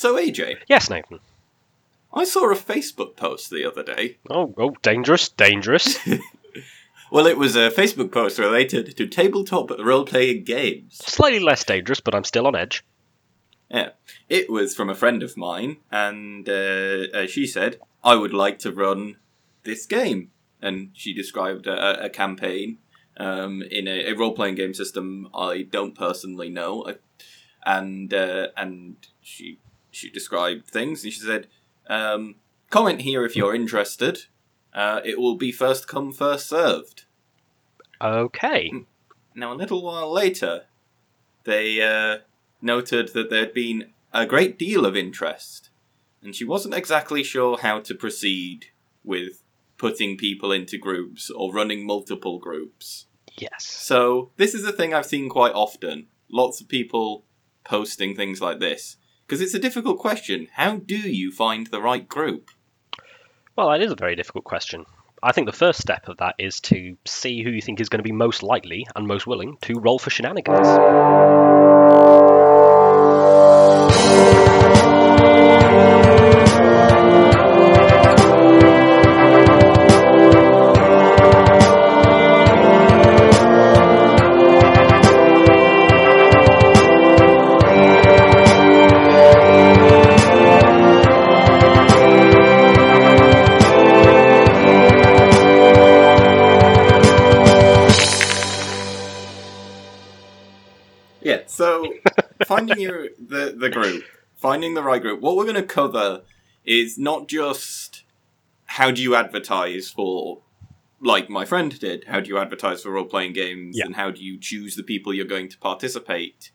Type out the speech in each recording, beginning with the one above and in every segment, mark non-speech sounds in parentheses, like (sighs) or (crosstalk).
So, AJ, Yes, Nathan. I saw a Facebook post the other day. Oh, oh, dangerous, dangerous. (laughs) Well, it was a Facebook post related to tabletop role playing games. Slightly less dangerous, but I'm still on edge. Yeah. It was from a friend of mine, and uh, uh, she said, I would like to run this game. And she described a, a campaign um, in a, a role playing game system I don't personally know. I, and uh, and she she described things, and she said, um, Comment here if you're interested. Uh, it will be first come, first served. Okay. Now, a little while later, they uh, noted that there'd been a great deal of interest, and she wasn't exactly sure how to proceed with putting people into groups or running multiple groups. Yes. So, this is a thing I've seen quite often. Lots of people posting things like this. Because it's a difficult question. How do you find the right group? Well, that is a very difficult question. I think the first step of that is to see who you think is going to be most likely and most willing to roll for shenanigans. Your the the group, finding the right group. What we're going to cover is not just how do you advertise for like my friend did, how do you advertise for role playing games Yeah. and how do you choose the people you're going to participate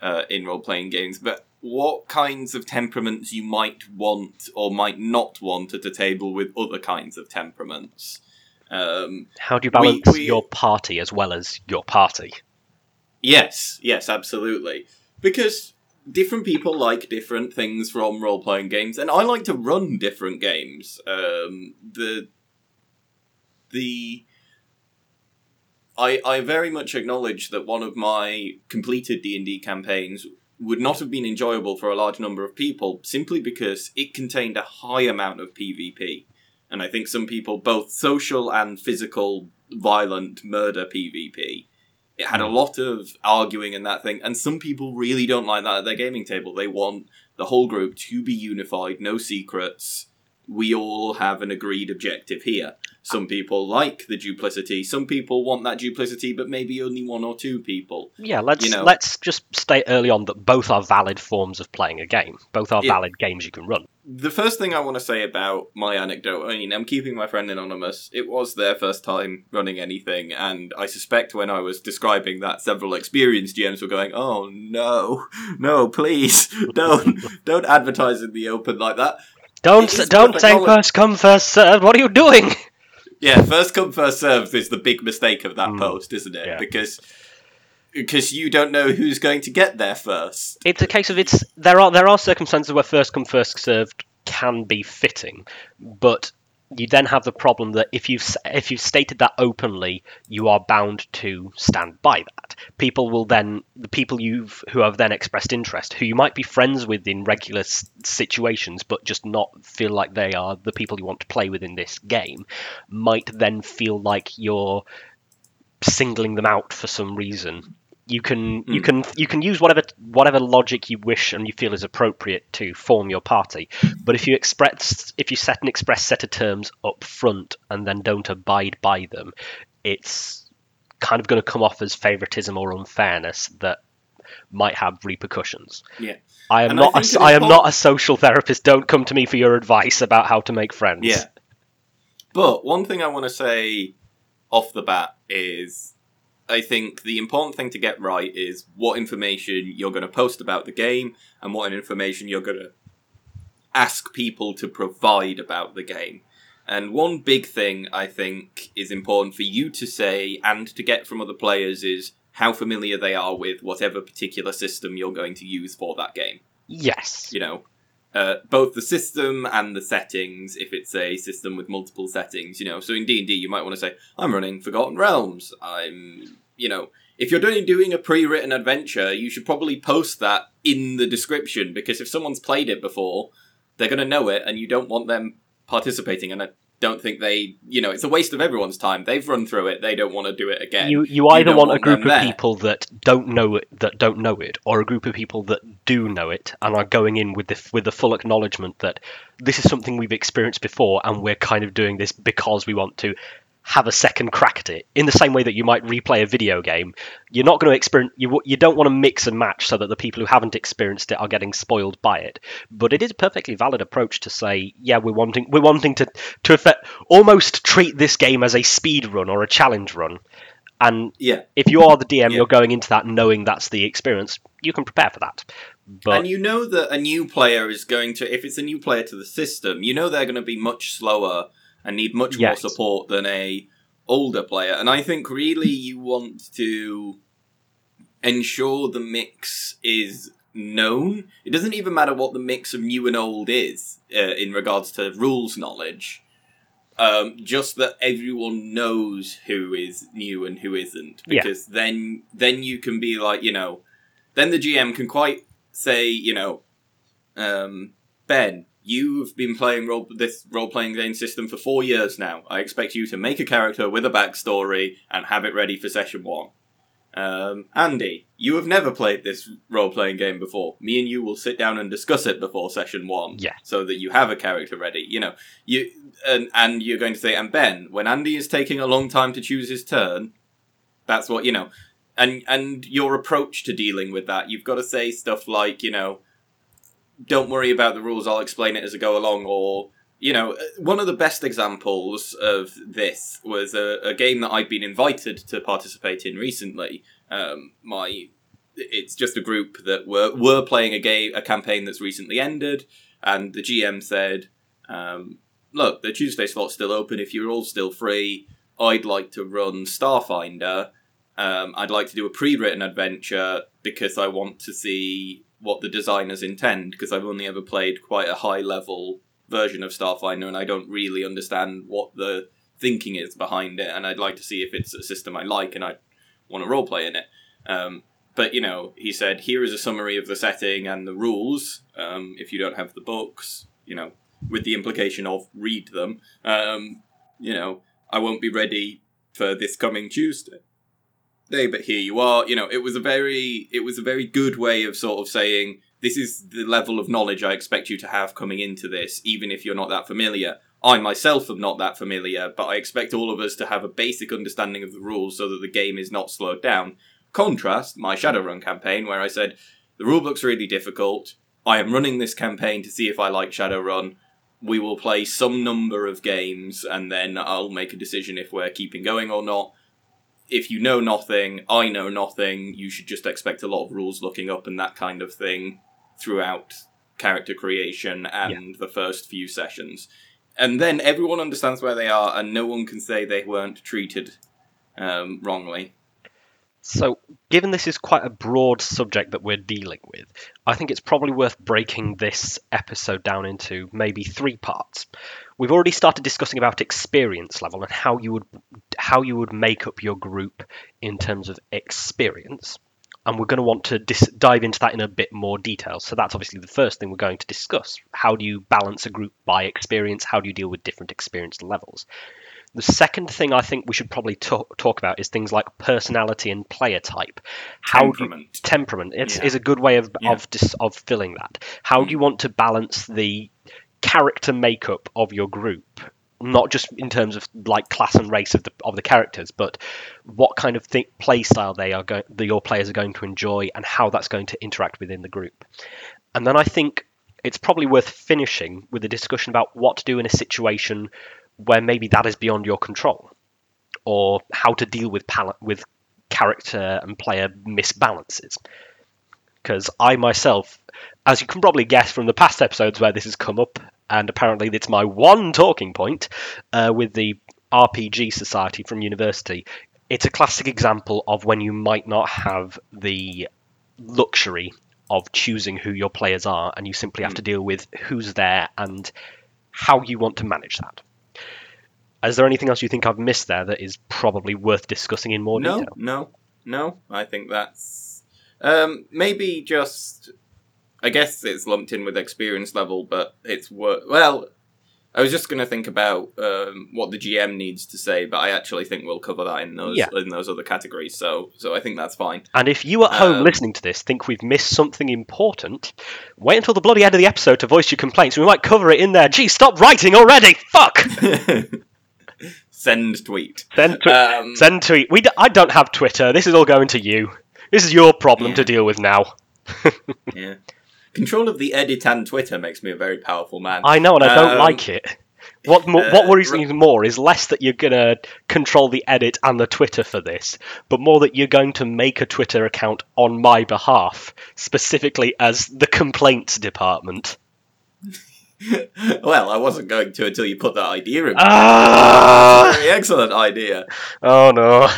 uh, in role playing games, but what kinds of temperaments you might want or might not want at a table with other kinds of temperaments. Um, How do you balance we- your party as well as your party? Yes, yes, absolutely. Because different people like different things from role playing games, and I like to run different games. Um, the the I I very much acknowledge that one of my completed D and D campaigns would not have been enjoyable for a large number of people simply because it contained a high amount of PvP. And I think some people, both social and physical, violent murder PvP, it had a lot of arguing and that thing, and some people really don't like that at their gaming table. They want the whole group to be unified, no secrets. We all have an agreed objective here. Some people like the duplicity. Some people want that duplicity, but maybe only one or two people. Yeah, let's You know- let's just state early on that both are valid forms of playing a game. Both are Yeah. valid games you can run. The first thing I want to say about my anecdote, I mean, I'm keeping my friend anonymous. It was their first time running anything, and I suspect when I was describing that, several experienced GMs were going, "Oh no, no, please (laughs) don't, don't advertise in the open like that." Don't It is don't perfect say first come first served. What are you doing? (laughs) Yeah, first come first served is the big mistake of that Mm, post, isn't it? yeah. Because because you don't know who's going to get there first. It's a case of it's there are there are circumstances where first come first served can be fitting, but you then have the problem that if you've if you've stated that openly, you are bound to stand by that. People will then the people you've who have then expressed interest, who you might be friends with in regular situations, but just not feel like they are the people you want to play with in this game, might then feel like you're singling them out for some reason. You can you Hmm. can you can use whatever whatever logic you wish and you feel is appropriate to form your party. But if you express if you set an express set of terms up front and then don't abide by them, it's kind of going to come off as favoritism or unfairness that might have repercussions. Yeah. I am And not a, s- it I am not a social therapist. Don't come to me for your advice about how to make friends. Yeah. But one thing I want to say off the bat is I think the important thing to get right is what information you're going to post about the game and what information you're going to ask people to provide about the game. And one big thing I think is important for you to say and to get from other players is how familiar they are with whatever particular system you're going to use for that game Yes. you know, uh, both the system and the settings. If it's a system with multiple settings, you know, so in D and D, you might want to say, "I'm running Forgotten Realms." I'm, you know, if you're doing doing a pre-written adventure, you should probably post that in the description because if someone's played it before, they're going to know it, and you don't want them participating. And I don't think they, you know, it's a waste of everyone's time. They've run through it; they don't want to do it again. You you either don't want, a group of there. people that don't know it that don't know it, or a group of people that do know it and are going in with the with the full acknowledgement that this is something we've experienced before, and we're kind of doing this because we want to have a second crack at it. In the same way that you might replay a video game, you're not going to experience you you don't want to mix and match so that the people who haven't experienced it are getting spoiled by it. But it is a perfectly valid approach to say, yeah, we're wanting we're wanting to to effect, almost treat this game as a speed run or a challenge run. And Yeah, if you are the DM, Yeah. you're going into that knowing that's the experience. You can prepare for that. But and you know that a new player is going to, if it's a new player to the system, you know they're going to be much slower and need much Yes. more support than a older player. And I think really you want to ensure the mix is known. It doesn't even matter what the mix of new and old is uh, in regards to rules knowledge. Um, just that everyone knows who is new and who isn't, Yeah. because then then you can be like, you know, then the GM can quite say, you know, um, Ben, you've been playing role this role playing game system for four years now. I expect you to make a character with a backstory and have it ready for session one. Um, Andy, you have never played this role playing game before. Me and you will sit down and discuss it before session one, Yeah. so that you have a character ready. You know, you and and you're going to say, and Ben, when Andy is taking a long time to choose his turn, that's what you know. And and your approach to dealing with that, you've got to say stuff like, you know, don't worry about the rules. I'll explain it as I go along. Or you know, one of the best examples of this was a, a game that I've been invited to participate in recently. Um, my it's just a group that were were playing a game a campaign that's recently ended, and the GM said, um, "Look, the Tuesday slot's still open. If you're all still free, I'd like to run Starfinder." Um, I'd like to do a pre-written adventure because I want to see what the designers intend because I've only ever played quite a high level version of Starfinder and I don't really understand what the thinking is behind it and I'd like to see if it's a system I like and I want to roleplay in it. Um, but you know, he said here is a summary of the setting and the rules. Um, if you don't have the books, you know, with the implication of read them. Um, you know, I won't be ready for this coming Tuesday day, but here you are. You know, it was a very it was a very good way of sort of saying this is the level of knowledge I expect you to have coming into this, even if you're not that familiar. I myself am not that familiar, but I expect all of us to have a basic understanding of the rules so that the game is not slowed down. Contrast my Shadowrun campaign, where I said the rulebook's really difficult. I am running this campaign to see if I like Shadowrun. We will play some number of games, and then I'll make a decision if we're keeping going or not if you know nothing, I know nothing, you should just expect a lot of rules looking up and that kind of thing throughout character creation and the first few sessions. And then everyone understands where they are, and no one can say they weren't treated um, wrongly. So, given this is quite a broad subject that we're dealing with, I think it's probably worth breaking this episode down into maybe three parts. We've already started discussing about experience level and how you would how you would make up your group in terms of experience, and we're going to want to dis- dive into that in a bit more detail. So that's obviously the first thing we're going to discuss. How do you balance a group by experience? How do you deal with different experience levels? The second thing I think we should probably talk, talk about is things like personality and player type. How you, Temperament. temperament it's, Yeah. is a good way of Yeah. of dis, of filling that. How do mm. you want to balance the character makeup of your group? Not just in terms of like class and race of the of the characters, but what kind of th- play style they are going, that your players are going to enjoy, and how that's going to interact within the group. And then I think it's probably worth finishing with a discussion about what to do in a situation where maybe that is beyond your control, or how to deal with pal- with character and player misbalances. Because I myself, as you can probably guess from the past episodes where this has come up, and apparently it's my one talking point uh, with the RPG Society from university, it's a classic example of when you might not have the luxury of choosing who your players are, and you simply have to deal with who's there and how you want to manage that. Is there anything else you think I've missed there that is probably worth discussing in more No, detail? no. No, no. I think that's um, maybe just. I guess it's lumped in with experience level, but it's wor- well. I was just going to think about um, what the GM needs to say, but I actually think we'll cover that in those Yeah. in those other categories. So, so I think that's fine. And if you at home Um, listening to this think we've missed something important, wait until the bloody end of the episode to voice your complaints. We might cover it in there. Gee, stop writing already! Fuck! (laughs) Send tweet. Send, tw- Um, send tweet. We d- I don't have Twitter. This is all going to you. This is your problem Yeah. to deal with now. (laughs) yeah. Control of the edit and Twitter makes me a very powerful man. I know, and I don't Um, like it. What mo- uh, what worries me more is less that you're gonna control the edit and the Twitter for this, but more that you're going to make a Twitter account on my behalf, specifically as the complaints department. (laughs) (laughs) well, I wasn't going to until you put that idea in. Ah! Very excellent idea. Oh no.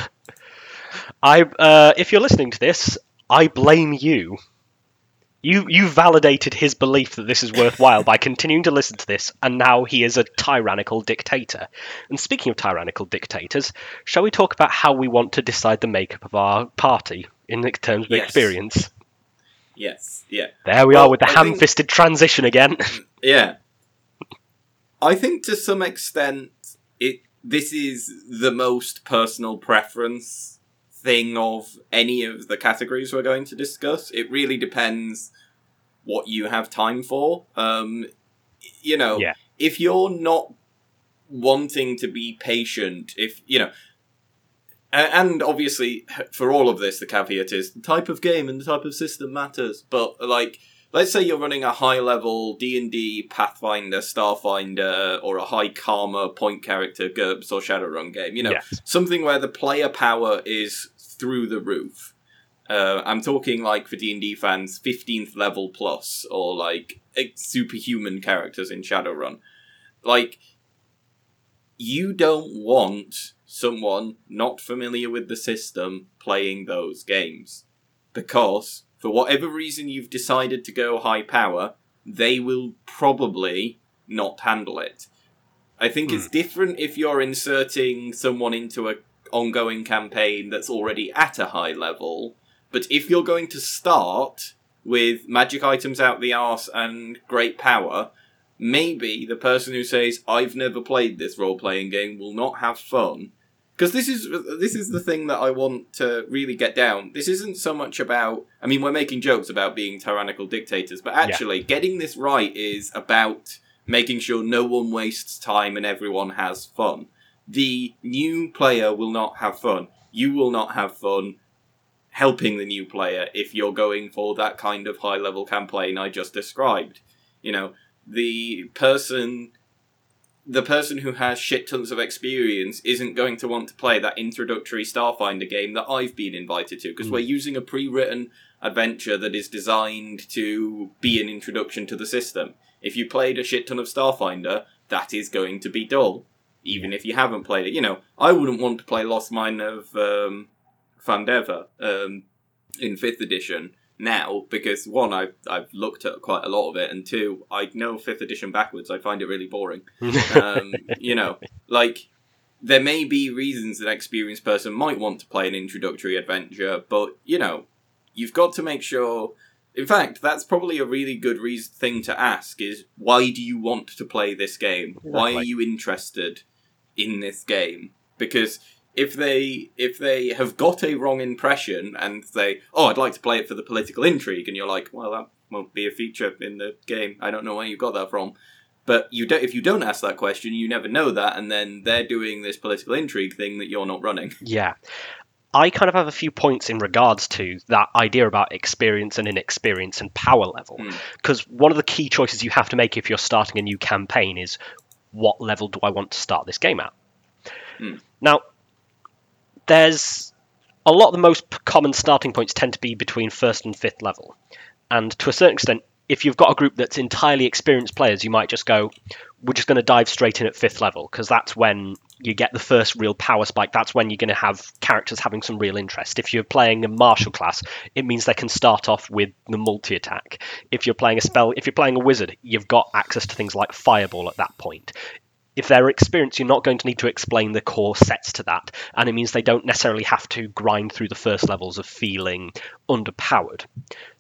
I uh, if you're listening to this, I blame you. You you validated his belief that this is worthwhile by continuing to listen to this, and now he is a tyrannical dictator. And speaking of tyrannical dictators, shall we talk about how we want to decide the makeup of our party in terms of Yes. experience? Yes, yeah. There we Well, are with the I ham-fisted transition again. (laughs) Yeah. I think to some extent it this is the most personal preference thing of any of the categories we're going to discuss. It really depends what you have time for. Um you know, Yeah. if you're not wanting to be patient, if you know and obviously for all of this the caveat is the type of game and the type of system matters. But like let's say you're running a high level d&d pathfinder starfinder or a high karma point character GURPS or shadowrun game you know Yes. something where the player power is through the roof. Uh, i'm talking like for d&d fans 15th level plus or like superhuman characters in shadowrun. Like you don't want someone not familiar with the system playing those games. Because for whatever reason you've decided to go high power they will probably not handle it. I think it's hmm. different if you're inserting someone into a ongoing campaign that's already at a high level but if you're going to start with magic items out the arse and great power maybe the person who says I've never played this role playing game will not have fun because this is this is the thing that I want to really get down. This isn't so much about I mean we're making jokes about being tyrannical dictators, but actually getting this right is about making sure no one wastes time and everyone has fun. The new player will not have fun. You will not have fun helping the new player if you're going for that kind of high level campaign I just described. You know, the person the person who has shit tons of experience isn't going to want to play that introductory Starfinder game that I've been invited to because Mm. we're using a pre-written adventure that is designed to be an introduction to the system. If you played a shit ton of Starfinder, that is going to be dull, even if you haven't played it. You know, I wouldn't want to play Lost Mine of um, Phandelver um, in fifth edition now because one, I've I've looked at quite a lot of it, and two, I know fifth edition backwards. I find it really boring. (laughs) Um, you know, like there may be reasons an experienced person might want to play an introductory adventure, but you know, you've got to make sure. In fact, that's probably a really good reason thing to ask: is why do you want to play this game? Why are you interested in this game? Because if they if they have got a wrong impression and say, "Oh, I'd like to play it for the political intrigue," and you're like, "Well, that won't be a feature in the game. I don't know where you got that from." But you don't, if you don't ask that question, you never know that, and then they're doing this political intrigue thing that you're not running. Yeah. I kind of have a few points in regards to that idea about experience and inexperience and power level. Hmm. Because one of the key choices you have to make if you're starting a new campaign is what level do I want to start this game at? Hmm. Now, there's a lot of the most common starting points tend to be between first and fifth level. And to a certain extent, if you've got a group that's entirely experienced players, you might just go, we're just going to dive straight in at fifth level because that's when you get the first real power spike. That's when you're going to have characters having some real interest. If you're playing a martial class, it means they can start off with the multi attack. If you're playing a spell, if you're playing a wizard, you've got access to things like fireball at that point. If they're experienced, you're not going to need to explain the core sets to that, and it means they don't necessarily have to grind through the first levels of feeling underpowered.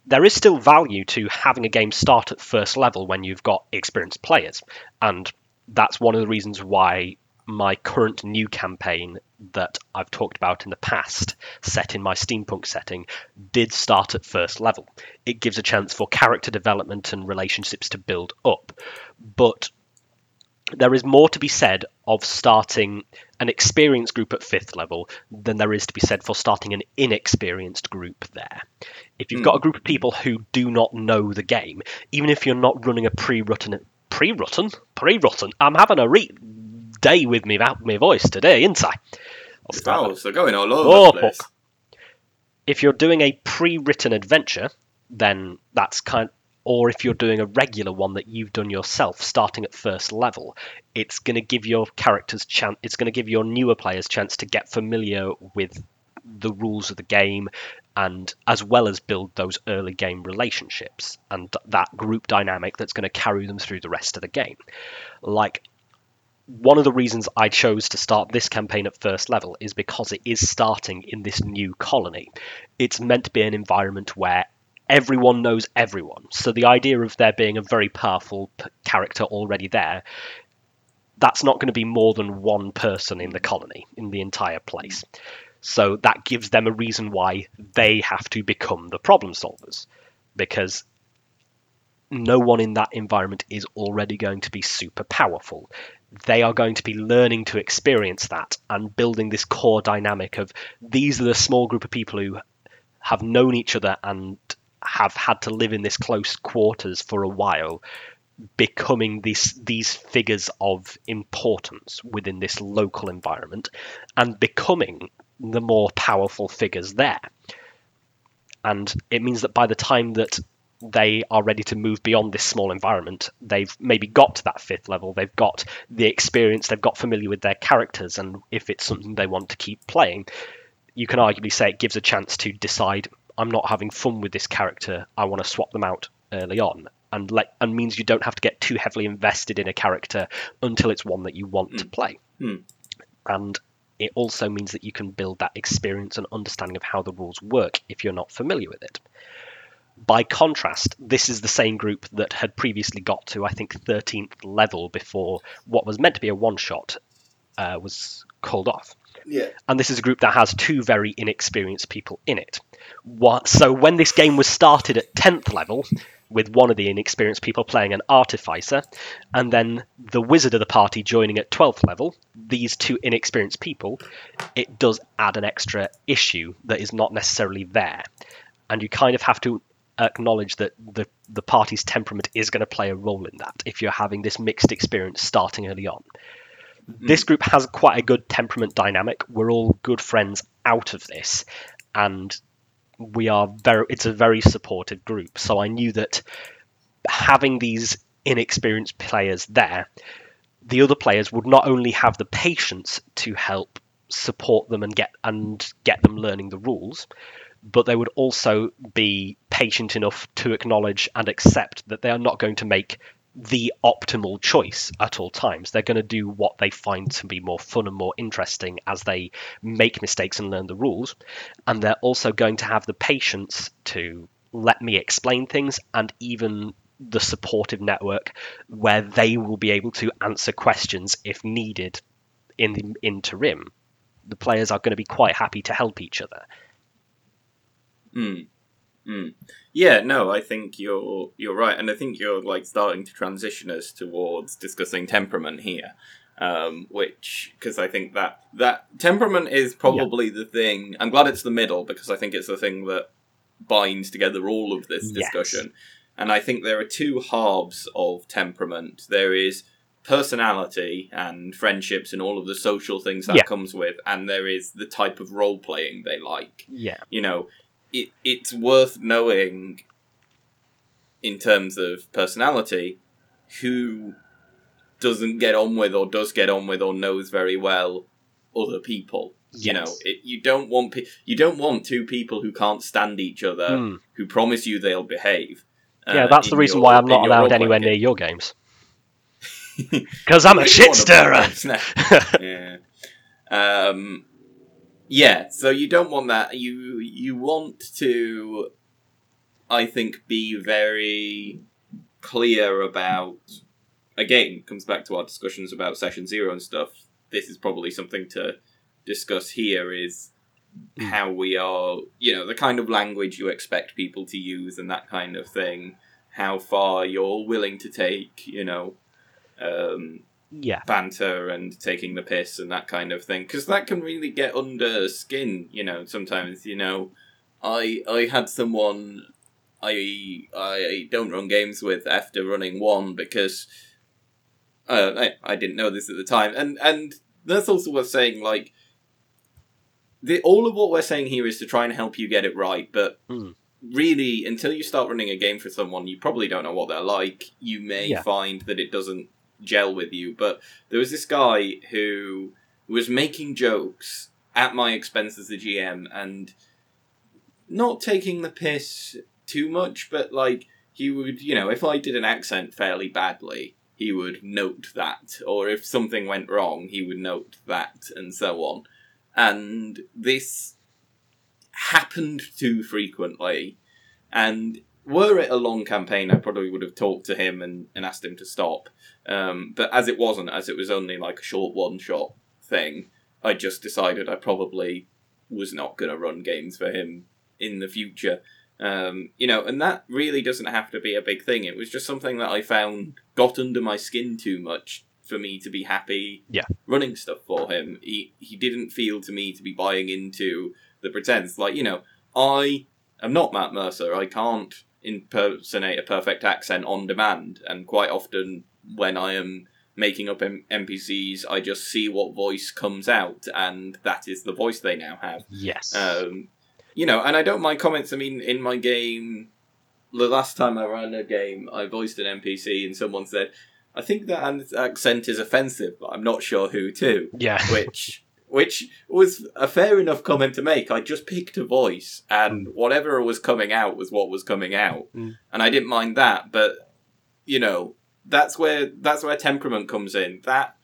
There is still value to having a game start at first level when you've got experienced players, and that's one of the reasons why my current new campaign that I've talked about in the past, set in my steampunk setting, did start at first level. It gives a chance for character development and relationships to build up. But there is more to be said of starting an experienced group at fifth level than there is to be said for starting an inexperienced group there. If you've Hmm. got a group of people who do not know the game, even if you're not running a pre-written pre-written pre-written, I'm having a re- day with me my voice today, ain't I? I'll start Oh, going all over Oh, the place. if you're doing a pre-written adventure, then that's kind or if you're doing a regular one that you've done yourself starting at first level, it's going to give your characters chance it's going to give your newer players chance to get familiar with the rules of the game and as well as build those early game relationships and that group dynamic that's going to carry them through the rest of the game. Like one of the reasons I chose to start this campaign at first level is because it is starting in this new colony. It's meant to be an environment where everyone knows everyone. So the idea of there being a very powerful p- character already there, that's not going to be more than one person in the colony, in the entire place. So that gives them a reason why they have to become the problem solvers. Because no one in that environment is already going to be super powerful. They are going to be learning to experience that and building this core dynamic of these are the small group of people who have known each other and have had to live in this close quarters for a while, becoming these these figures of importance within this local environment and becoming the more powerful figures there. And it means that by the time that they are ready to move beyond this small environment. They've maybe got to that fifth level. They've got the experience. They've got familiar with their characters, and if it's something they want to keep playing, you can arguably say it gives a chance to decide. I'm not having fun with this character. I want to swap them out early on, and let and means you don't have to get too heavily invested in a character until it's one that you want to play. Mm. And it also means that you can build that experience and understanding of how the rules work if you're not familiar with it. By contrast, this is the same group that had previously got to, I think, 13th level before what was meant to be a one shot uh, was called off. Yeah. And this is a group that has two very inexperienced people in it. What, so when this game was started at 10th level, with one of the inexperienced people playing an artificer, and then the wizard of the party joining at 12th level, these two inexperienced people, it does add an extra issue that is not necessarily there. And you kind of have to acknowledge that the, the party's temperament is going to play a role in that if you're having this mixed experience starting early on. Mm-hmm. This group has quite a good temperament dynamic. We're all good friends out of this, and we are very. It's a very supportive group. So I knew that having these inexperienced players there, the other players would not only have the patience to help support them and get and get them learning the rules, but they would also be patient enough to acknowledge and accept that they are not going to make the optimal choice at all times. They're going to do what they find to be more fun and more interesting as they make mistakes and learn the rules. And they're also going to have the patience to let me explain things and even the supportive network where they will be able to answer questions if needed in the interim. The players are going to be quite happy to help each other. Mm. Mm. Yeah, no, I think you're you're right, and I think you're like starting to transition us towards discussing temperament here, um, which because I think that that temperament is probably the thing. I'm glad it's the middle because I think it's the thing that binds together all of this Yes. discussion, and I think there are two halves of temperament. There is personality and friendships and all of the social things that Yeah. comes with, and there is the type of role playing they like Yeah. you know, it it's worth knowing in terms of personality who doesn't get on with or does get on with or knows very well other people. You know, it, you don't want pe- you don't want two people who can't stand each other Mm. who promise you they'll behave. Yeah, uh, that's the reason your- why I'm not allowed anywhere game. near your games. (laughs) (laughs) Because I'm a shit stirrer. (laughs) yeah. Um, yeah. So you don't want that. You you want to, I think, be very clear about. Again, comes back to our discussions about session zero and stuff. This is probably something to discuss here. Is Mm. how we are, you know, the kind of language you expect people to use and that kind of thing. How far you're willing to take, you know. Um, yeah. banter and taking the piss and that kind of thing because that can really get under skin you know sometimes you know i i had someone i i don't run games with after running one because uh, I, I didn't know this at the time and and that's also worth saying like the all of what we're saying here is to try and help you get it right but Mm. really until you start running a game for someone you probably don't know what they're like you may Yeah. find that it doesn't gel with you but there was this guy who was making jokes at my expense as the gm and not taking the piss too much but like he would you know if i did an accent fairly badly he would note that or if something went wrong he would note that and so on. And this happened too frequently and were it a long campaign i probably would have talked to him and, and asked him to stop um, but as it wasn't as it was only like a short one shot thing i just decided i probably was not going to run games for him in the future. Um, you know and that really doesn't have to be a big thing. It was just something that i found got under my skin too much for me to be happy Yeah. running stuff for him. He, he didn't feel to me to be buying into the pretense. Like you know i am not matt mercer. I can't impersonate a perfect accent on demand and quite often when i am making up M- npcs i just see what voice comes out and that is the voice they now have Yes. um, you know, and I don't mind comments. I mean, in my game, the last time I ran a game, I voiced an NPC, and someone said, "I think that an- accent is offensive, but I'm not sure who to." yeah. (laughs) Which, which was a fair enough comment to make. I just picked a voice, and whatever was coming out was what was coming out, Mm. and I didn't mind that. But you know, that's where that's where temperament comes in. That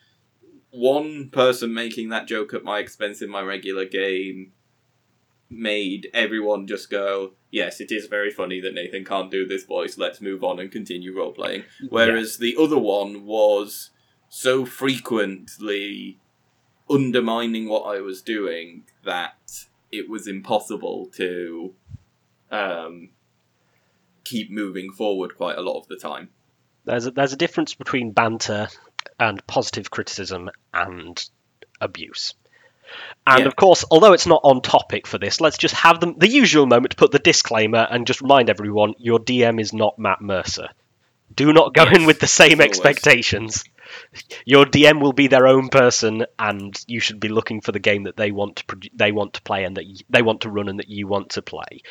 one person making that joke at my expense in my regular game made everyone just go, yes, it is very funny that Nathan can't do this voice. Let's move on and continue role playing. Whereas the other one was so frequently undermining what I was doing that it was impossible to um, keep moving forward quite a lot of the time. There's a, there's a difference between banter and positive criticism and abuse. And Yeah. of course, although it's not on topic for this, let's just have them the usual moment to put the disclaimer and just remind everyone your DM is not Matt Mercer. Do not go in with the same expectations. Your DM will be their own person, and you should be looking for the game that they want to produ- they want to play and that y- they want to run and that you want to play.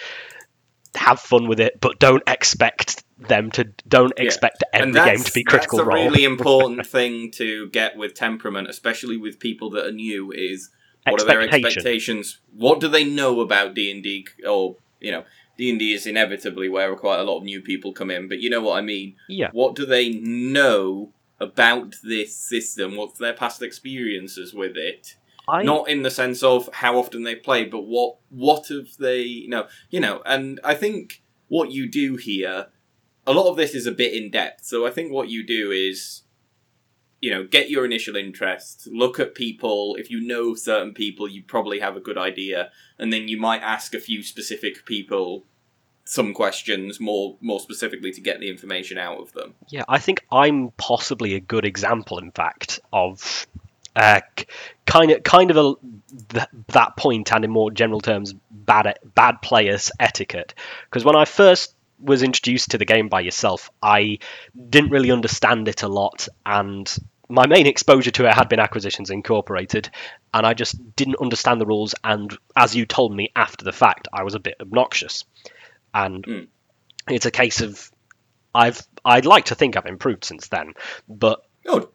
Have fun with it, but don't expect them to. Don't Yeah. expect every and game to be critical that's a role. really (laughs) important thing to get with temperament, especially with people that are new. Is what are their expectations? What do they know about D and D? Or you know, D and D is inevitably where quite a lot of new people come in. But you know what I mean. Yeah. What do they know about this system? What's their past experiences with it? I, Not in the sense of how often they play but what what have they you know you know, and I think what you do here a lot of this is a bit in depth. So I think what you do is you know, get your initial interest, look at people, if you know certain people, you probably have a good idea, and then you might ask a few specific people some questions more more specifically to get the information out of them. Yeah, I think I'm possibly a good example, in fact, of uh, kind of kind of a th- that point, and in more general terms, bad bad players etiquette. Because when I first was introduced to the game by yourself, I didn't really understand it a lot, and my main exposure to it had been Acquisitions Incorporated, and I just didn't understand the rules. And as you told me after the fact, I was a bit obnoxious, and Mm. it's a case of I've I'd like to think I've improved since then, but Oh,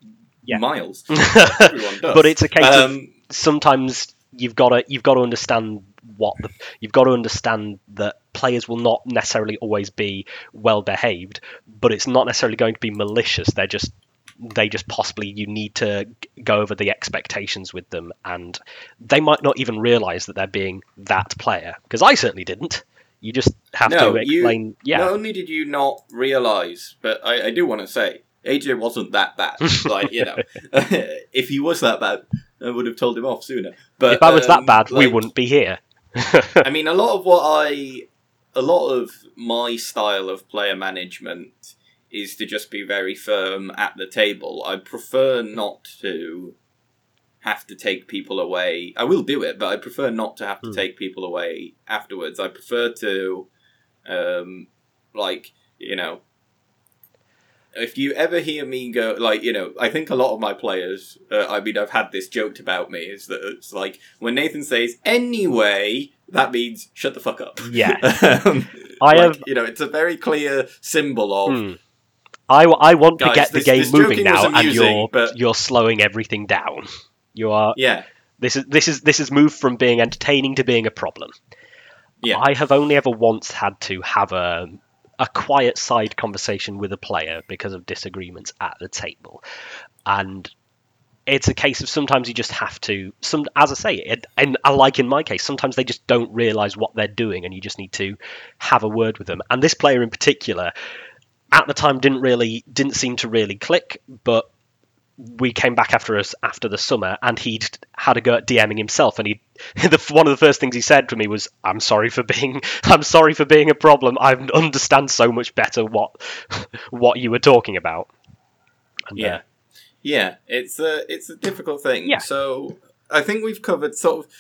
Yeah. miles. (laughs) But it's a case of um, sometimes you've got to you've got to understand what the, you've got to understand that players will not necessarily always be well behaved, but it's not necessarily going to be malicious. They're just they just possibly you need to go over the expectations with them, and they might not even realize that they're being that player because I certainly didn't. You just have No, to you- explain. yeah, Not only did you not realize, but I, I do want to say, AJ wasn't that bad. (laughs) like, you know, (laughs) if he was that bad, I would have told him off sooner. But if I was um, that bad, we wouldn't be here. I mean, a lot of what I, a lot of my style of player management is to just be very firm at the table. I prefer not to have to take people away. I will do it, but I prefer not to have to Hmm. take people away afterwards. I prefer to, um, like you know. If you ever hear me go, like, you know, I think a lot of my players, uh, I mean, I've had this joked about me, is that it's like, when Nathan says, anyway, that means shut the fuck up. Yeah. (laughs) um, I like, have- You know, it's a very clear symbol of, Hmm. I, I want to Guys, get the game moving now, was and you're but- you're slowing everything down. You are yeah, this is this is this has moved from being entertaining to being a problem. Yeah. I have only ever once had to have a a quiet side conversation with a player because of disagreements at the table, and it's a case of sometimes you just have to some as I say it, and like in my case sometimes they just don't realize what they're doing and you just need to have a word with them. And this player in particular at the time didn't really didn't seem to really click, but we came back after us after the summer, and he'd had a go at DMing himself, and he (laughs) the one of the first things he said to me was, "I'm sorry for being (laughs) I'm sorry for being a problem. I understand so much better what (laughs) what you were talking about." And, uh, Yeah. Yeah, it's a it's a difficult thing. Yeah. So I think we've covered sort of.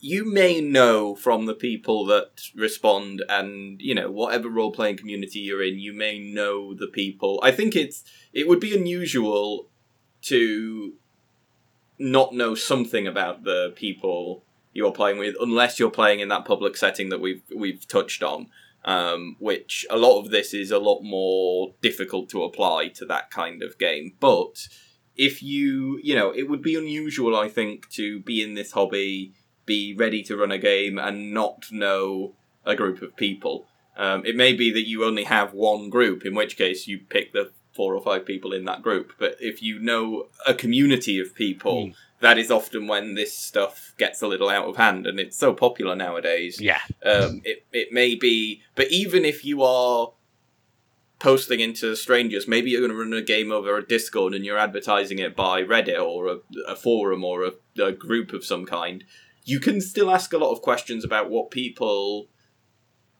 You may know from the people that respond, and you know whatever role playing community you're in, you may know the people. I think it's it would be unusual to not know something about the people you're playing with, unless you're playing in that public setting that we've we've touched on. Um, which a lot of this is a lot more difficult to apply to that kind of game. But if you, you know, it would be unusual, I think, to be in this hobby, be ready to run a game, and not know a group of people. Um, it may be that you only have one group, in which case you pick the four or five people in that group. But if you know a community of people, Mm. that is often when this stuff gets a little out of hand, and it's so popular nowadays yeah, um, it it may be, but even if you are posting into strangers, maybe you're going to run a game over a Discord and you're advertising it by Reddit or a, a forum or a, a group of some kind. You can still ask a lot of questions about what people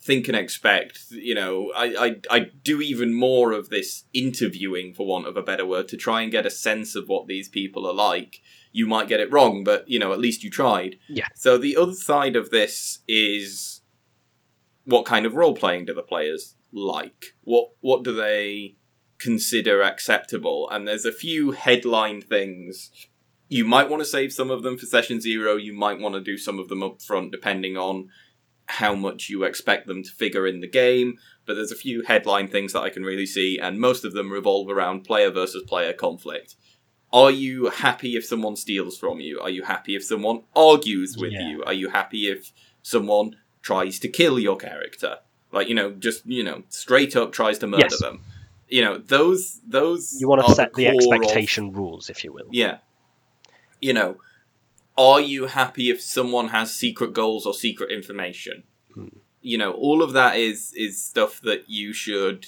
think and expect. You know, I, I I do even more of this interviewing, for want of a better word, to try and get a sense of what these people are like. You might get it wrong, but you know, at least you tried. Yeah. So the other side of this is what kind of role playing do the players like? What what do they consider acceptable? And there's a few headline things. You might want to save some of them for session zero. You might want to do some of them up front, depending on how much you expect them to figure in the game. But there's a few headline things that I can really see, and most of them revolve around player versus player conflict. Are you happy if someone steals from you? Are you happy if someone argues with Yeah. you? Are you happy if someone tries to kill your character? Like, you know, just, you know, straight up tries to murder Yes. them. You know, those those you want to set the, of- expectation rules, if you will. yeah. You know, are you happy if someone has secret goals or secret information? Hmm. You know, all of that is is stuff that you should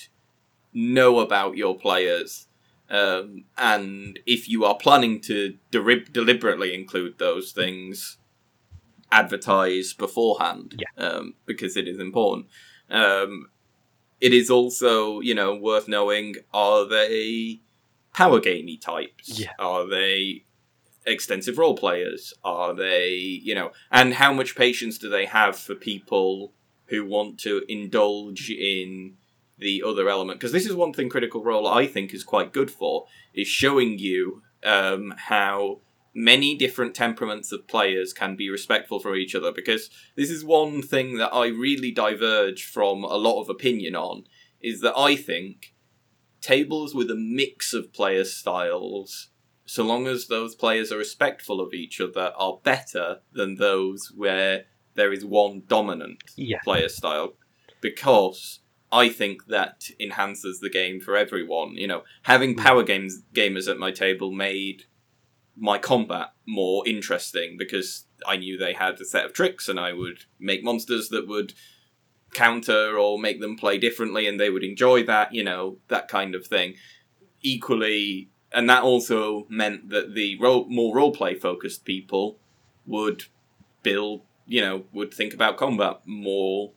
know about your players. Um, and if you are planning to de- deliberately include those things, advertise beforehand. Yeah. Um, because it is important. Um, it is also, you know, worth knowing are they power gamey types? Yeah. Are they extensive role players? Are they, you know, and how much patience do they have for people who want to indulge in the other element? Because this is one thing Critical Role I think is quite good for is showing you um, how many different temperaments of players can be respectful for each other because this is one thing that I really diverge from a lot of opinion on is that I think tables with a mix of player styles so long as those players are respectful of each other are better than those where there is one dominant Yeah. player style because I think that enhances the game for everyone. You know, having mm. power games gamers at my table made my combat more interesting because I knew they had a set of tricks and I would make monsters that would counter or make them play differently and they would enjoy that, you know, that kind of thing. Equally, and that also meant that the role, more roleplay focused people would build, you know, would think about combat more,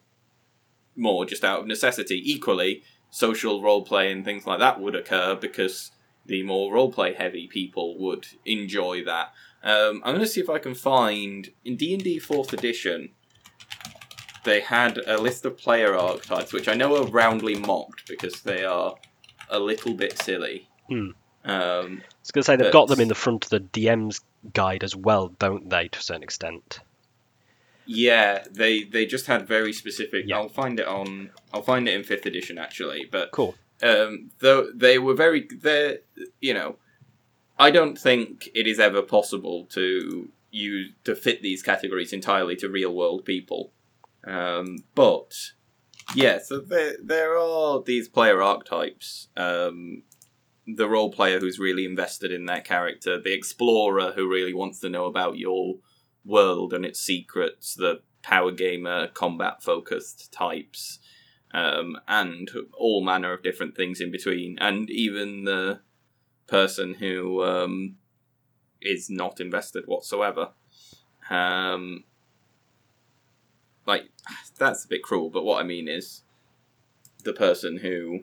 more just out of necessity. Equally, social roleplay and things like that would occur because the more roleplay heavy people would enjoy that. Um, I'm going to see if I can find in D and D Fourth Edition. They had a list of player archetypes, which I know are roundly mocked because they are a little bit silly. Hmm. Um, I was going to say they've But- got them in the front of the DM's guide as well, don't they? To a certain extent. yeah, they they just had very specific. Yeah. I'll find it on. I'll find it in fifth edition actually, but Cool. um, though they were very they you know i don't think it is ever possible to use to fit these categories entirely to real world people um, but yeah so there there are these player archetypes um, the role player who's really invested in their character the explorer who really wants to know about your world and its secrets the power gamer combat focused types um, and all manner of different things in between, and even the person who um, is not invested whatsoever. Um, like (sighs) that's a bit cruel, but what I mean is the person who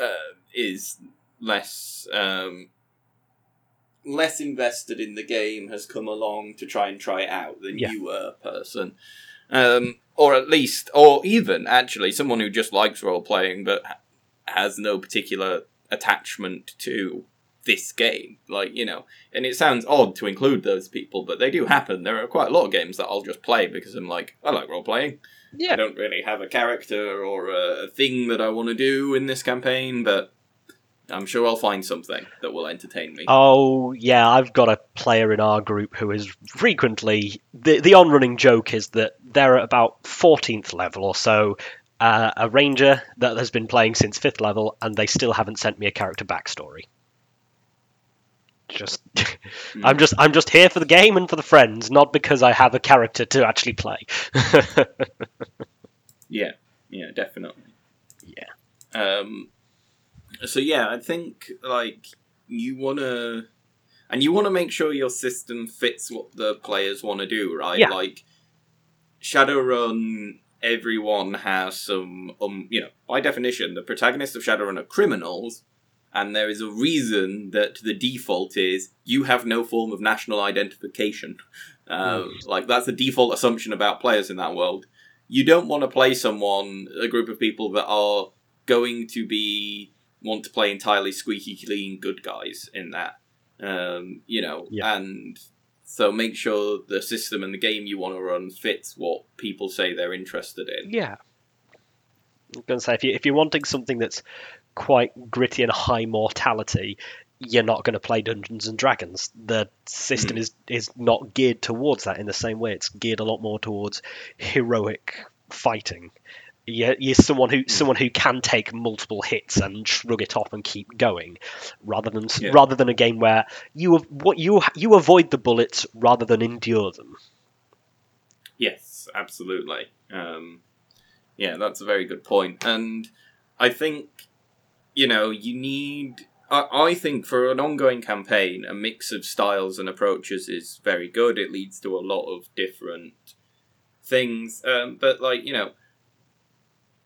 uh, is less um, less invested in the game has come along to try and try it out than Yeah. you were person um, or at least, or even actually, someone who just likes role playing but has no particular attachment to this game. Like you know, and it sounds odd to include those people, but they do happen. There are quite a lot of games that I'll just play because I'm like, I like role playing. Yeah. I don't really have a character or a, a thing that I want to do in this campaign, but I'm sure I'll find something that will entertain me. Oh yeah, I've got a player in our group who is frequently the the on-running joke is that they're at about 14th level or so, uh, a ranger that has been playing since fifth level, and they still haven't sent me a character backstory. Just, (laughs) I'm just I'm just here for the game and for the friends, not because I have a character to actually play. (laughs) Yeah, yeah, definitely. Yeah. Um. So yeah, I think like you wanna, and you wanna make sure your system fits what the players want to do, right? Yeah. Like Shadowrun, everyone has some, um, you know, by definition, the protagonists of Shadowrun are criminals. And there is a reason that the default is you have no form of national identification. Uh, Like that's the default assumption about players in that world you don't want to play someone, a group of people that are going to be want to play entirely squeaky clean good guys in that. Um, you know, Yeah. and so make sure the system and the game you want to run fits what people say they're interested in. Yeah. I'm going to say if you if you're wanting something that's quite gritty and high mortality, you're not going to play Dungeons and Dragons. The system is is not geared towards that in the same way. It's geared a lot more towards heroic fighting. You're, you're someone who someone who can take multiple hits and shrug it off and keep going, rather than Yeah. rather than a game where you what you you avoid the bullets rather than endure them. Yes, absolutely. Um, yeah, that's a very good point. And I think, you know, you need. I, I think for an ongoing campaign, a mix of styles and approaches is very good. It leads to a lot of different things. Um, but, like, you know.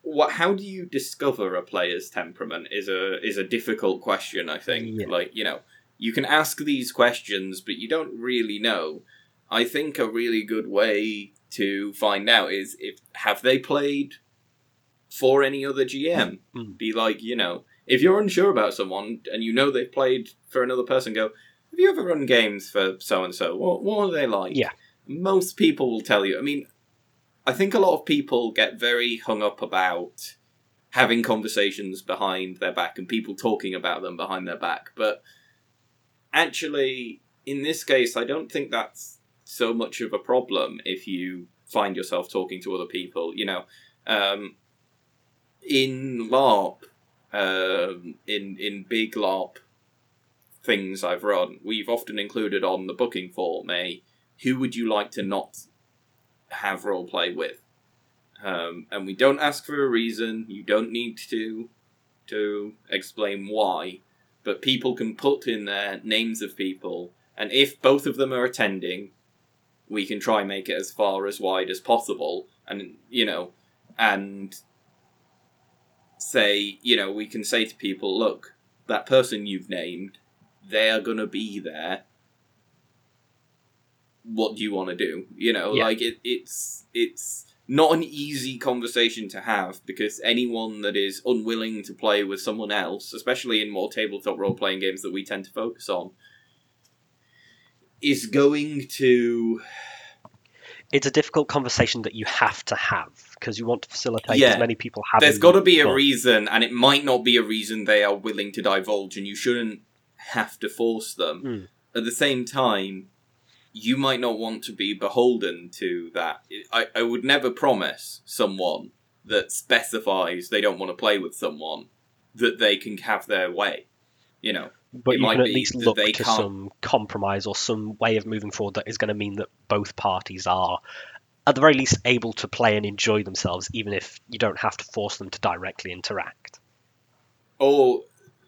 What? How do you discover a player's temperament? Is a is a difficult question. I think. Yeah. Like you know, you can ask these questions, but you don't really know. I think a really good way to find out is if have they played for any other GM? Mm. Be like, you know, if you're unsure about someone and you know they've played for another person, go, have you ever run games for so and so? What what are they like? Yeah. Most people will tell you. I mean, I think a lot of people get very hung up about having conversations behind their back and people talking about them behind their back, but actually in this case I don't think that's so much of a problem if you find yourself talking to other people, you know. Um, in LARP, um, in in big LARP things I've run, we've often included on the booking form a who would you like to not have roleplay with, um, and we don't ask for a reason. You don't need to to explain why, but people can put in their names of people, and if both of them are attending, we can try and make it as far as wide as possible, and you know, and say, you know, we can say to people, look, that person you've named, they are gonna be there. What do you want to do? You know, Yeah. like it, it's it's not an easy conversation to have because anyone that is unwilling to play with someone else, especially in more tabletop role playing games that we tend to focus on, is going to It's a difficult conversation that you have to have because you want to facilitate Yeah. as many people having. There's got to be a reason, and it might not be a reason they are willing to divulge, and you shouldn't have to force them. Mm. At the same time, you might not want to be beholden to that. I, I would never promise someone that specifies they don't want to play with someone that they can have their way. You know, But you can at least look to can't- some compromise or some way of moving forward that is going to mean that both parties are, at the very least, able to play and enjoy themselves, even if you don't have to force them to directly interact. or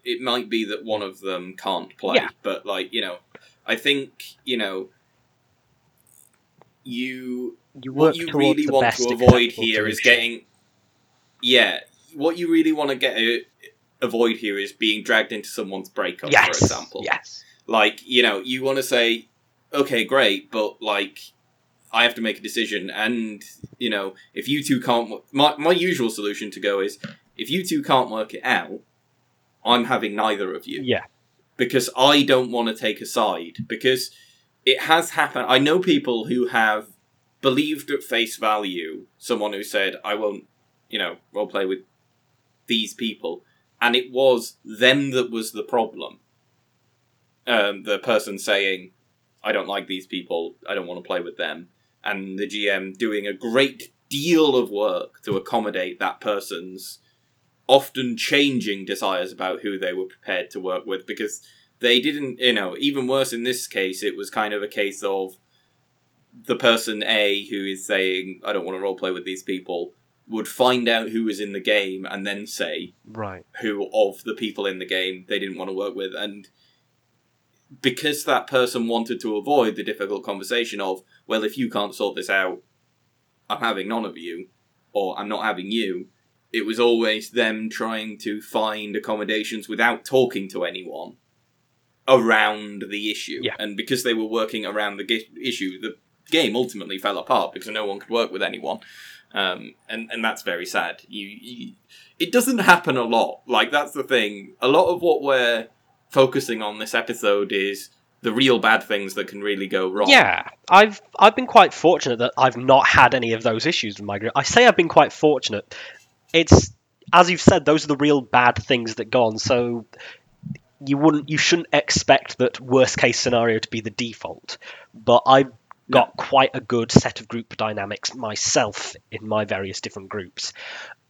it might be that one of them can't play Yeah. but like you know i think you know you You what you really want to avoid here is getting yeah what you really want to get uh, avoid here is being dragged into someone's breakup yes, for example Yes. like you know you want to say okay great but like i have to make a decision and you know if you two can't my, my usual solution to go is if you two can't work it out i'm having neither of you Yeah. because I don't want to take a side because it has happened. I know people who have believed at face value someone who said, "I won't, you know, role play with these people," and it was them that was the problem. Um, the person saying, "I don't like these people. I don't want to play with them," and the GM doing a great deal of work to accommodate that person's often changing desires about who they were prepared to work with because they didn't you know even worse in this case it was kind of a case of the person a who is saying i don't want to roleplay with these people would find out who was in the game and then say Right. who of the people in the game they didn't want to work with and because that person wanted to avoid the difficult conversation of well if you can't sort this out i'm having none of you or i'm not having you it was always them trying to find accommodations without talking to anyone around the issue Yeah. and because they were working around the issue the game ultimately fell apart because no one could work with anyone um, and and that's very sad. You, you, it doesn't happen a lot. Like that's the thing. A lot of what we're focusing on this episode is the real bad things that can really go wrong. Yeah, I've I've been quite fortunate that I've not had any of those issues with my group. I say I've been quite fortunate. It's as you've said, those are the real bad things that go on. So you wouldn't, you shouldn't expect that worst case scenario to be the default. But I've got quite a good set of group dynamics myself in my various different groups.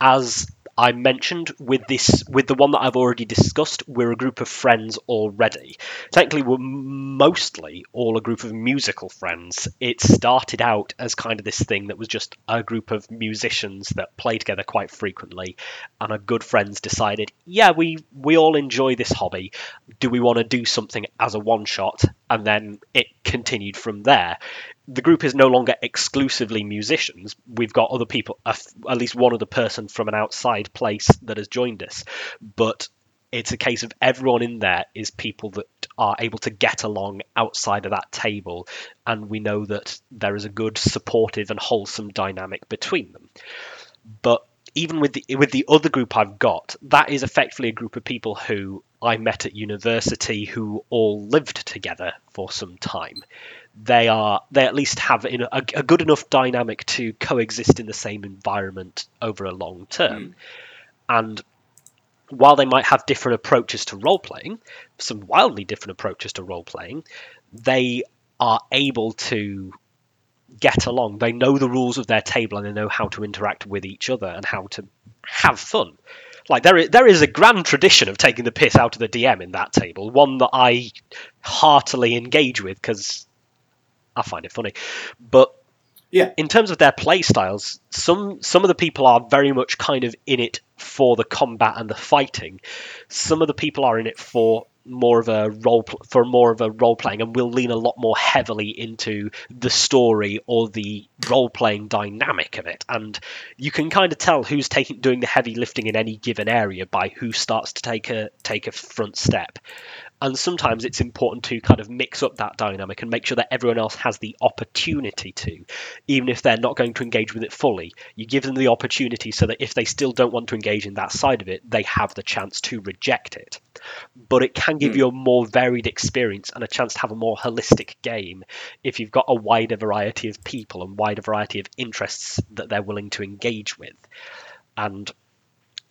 As I mentioned with this, with the one that I've already discussed, we're a group of friends already. Technically, we're mostly all a group of musical friends. It started out as kind of this thing that was just a group of musicians that play together quite frequently, and our good friends decided, yeah, we we all enjoy this hobby. Do we want to do something as a one shot? And then it continued from there the group is no longer exclusively musicians. We've got other people, at least one other person from an outside place that has joined us. But it's a case of everyone in there is people that are able to get along outside of that table, and we know that there is a good, supportive, and wholesome dynamic between them. But even with the with the other group I've got, that is effectively a group of people who I met at university who all lived together for some time they are they at least have in a, a good enough dynamic to coexist in the same environment over a long term hmm. and while they might have different approaches to role playing some wildly different approaches to role playing they are able to get along. They know the rules of their table and they know how to interact with each other and how to have fun. Like there is, there is a grand tradition of taking the piss out of the DM in that table, one that I heartily engage with because I find it funny. But Yeah. in terms of their play styles, some some of the people are very much kind of in it for the combat and the fighting. Some of the people are in it for more of a role for more of a role playing and will lean a lot more heavily into the story or the role playing dynamic of it. And you can kind of tell who's taking doing the heavy lifting in any given area by who starts to take a take a front step and sometimes it's important to kind of mix up that dynamic and make sure that everyone else has the opportunity to. Even if they're not going to engage with it fully you give them the opportunity so that if they still don't want to engage in that side of it they have the chance to reject it. But it can give Hmm. you a more varied experience and a chance to have a more holistic game if you've got a wider variety of people and wider variety of interests that they're willing to engage with. And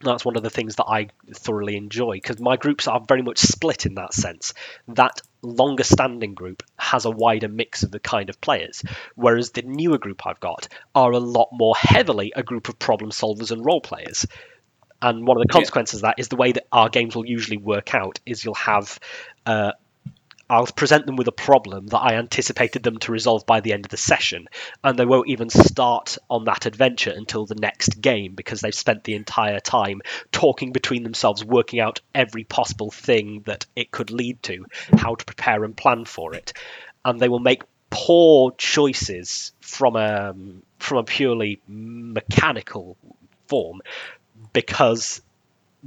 that's one of the things that I thoroughly enjoy because my groups are very much split in that sense. That longer standing group has a wider mix of the kind of players, whereas the newer group I've got are a lot more heavily a group of problem solvers and role players. And one of the Yeah. consequences of that is the way that our games will usually work out is you'll have uh, I'll present them with a problem that I anticipated them to resolve by the end of the session, and they won't even start on that adventure until the next game because they've spent the entire time talking between themselves, working out every possible thing that it could lead to, how to prepare and plan for it, and they will make poor choices from a from a purely mechanical form because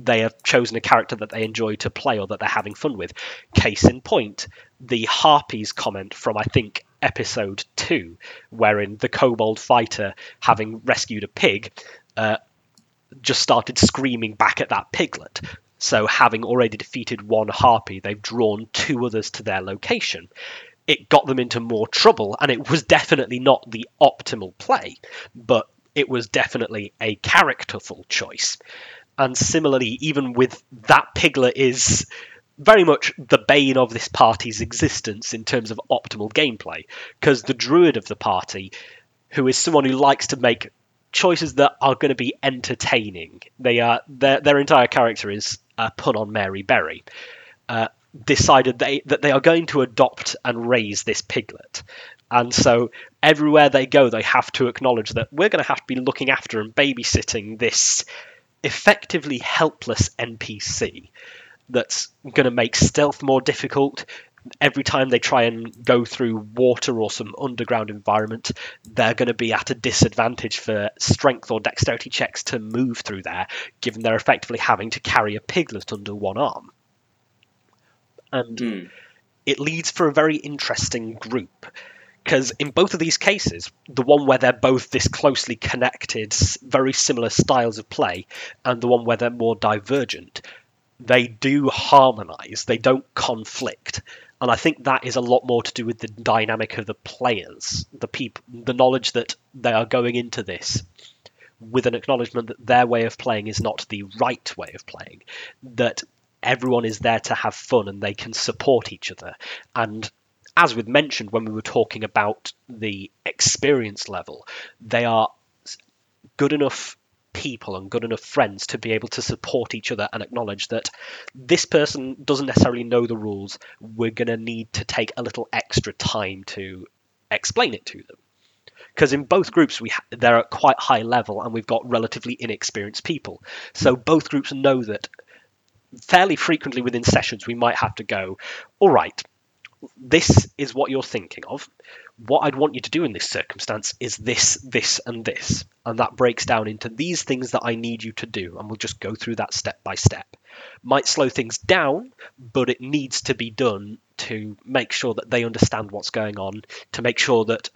they have chosen a character that they enjoy to play or that they're having fun with. Case in point, the Harpies comment from I think episode two, wherein the kobold fighter, having rescued a pig, uh, just started screaming back at that piglet. So, having already defeated one harpy, they've drawn two others to their location. It got them into more trouble, and it was definitely not the optimal play, but it was definitely a characterful choice. And similarly, even with that piglet is very much the bane of this party's existence in terms of optimal gameplay, because the druid of the party, who is someone who likes to make choices that are going to be entertaining, they are their their entire character is a pun on Mary Berry. Uh, decided they that they are going to adopt and raise this piglet. And so everywhere they go, they have to acknowledge that we're going to have to be looking after and babysitting this effectively helpless NPC that's going to make stealth more difficult. Every time they try and go through water or some underground environment, they're going to be at a disadvantage for strength or dexterity checks to move through there, given they're effectively having to carry a piglet under one arm. And Hmm. it leads for a very interesting group because in both of these cases the one where they're both this closely connected very similar styles of play and the one where they're more divergent they do harmonize they don't conflict and i think that is a lot more to do with the dynamic of the players the people the knowledge that they are going into this with an acknowledgement that their way of playing is not the right way of playing that everyone is there to have fun and they can support each other. And as we've mentioned when we were talking about the experience level, they are good enough people and good enough friends to be able to support each other and acknowledge that this person doesn't necessarily know the rules. We're going to need to take a little extra time to explain it to them. Because in both groups, we ha- they're at quite high level, and we've got relatively inexperienced people. So both groups know that fairly frequently within sessions we might have to go all right this is what you're thinking of. What i'd want you to do in this circumstance is this this and this. And that breaks down into these things that i need you to do. And we'll just go through that step by step. Might slow things down but it needs to be done to make sure that they understand what's going on to make sure that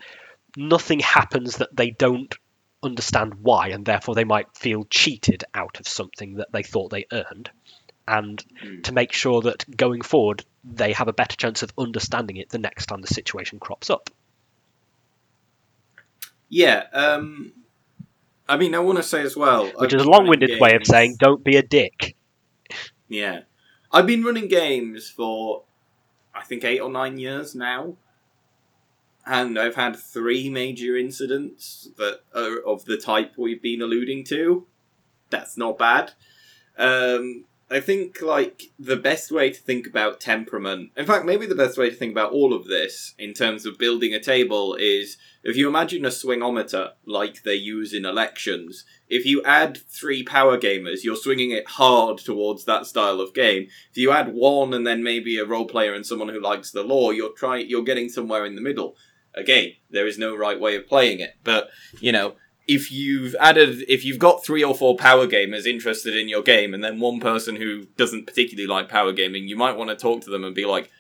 nothing happens that they don't understand why and therefore they might feel cheated out of something that they thought they earned. And Mm. to make sure that going forward they have a better chance of understanding it the next time the situation crops up. Yeah. Um, I mean, I want to say as well, Which I've is a long winded running way of saying don't be a dick. Yeah. I've been running games for, I think, eight or nine years now. and I've had three major incidents that are of the type we've been alluding to. That's not bad. Um, I think like the best way to think about temperament, in fact, maybe the best way to think about all of this in terms of building a table is if you imagine a swingometer like they use in elections, if you add three power gamers, you're swinging it hard towards that style of game. If you add one and then maybe a role player and someone who likes the lore, you're trying, you're getting somewhere in the middle. Again, there is no right way of playing it, but you know, if you've added if you've got three or four power gamers interested in your game and then one person who doesn't particularly like power gaming you might want to talk to them and be like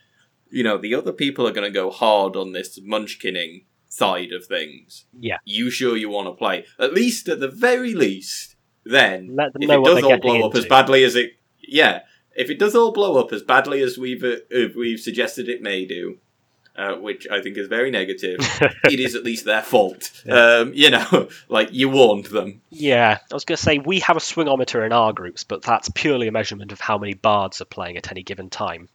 you know the other people are going to go hard on this munchkinning side of things. Yeah. you sure you want to play? At least at the very least then if it does all blow up as badly as it yeah if it does all blow up as badly as we've uh, we've suggested it may do uh, which I think is very negative. (laughs) it is at least their fault. Um, you know, (laughs) like you warned them. Yeah, I was going to say we have a swingometer in our groups, but that's purely a measurement of how many bards are playing at any given time,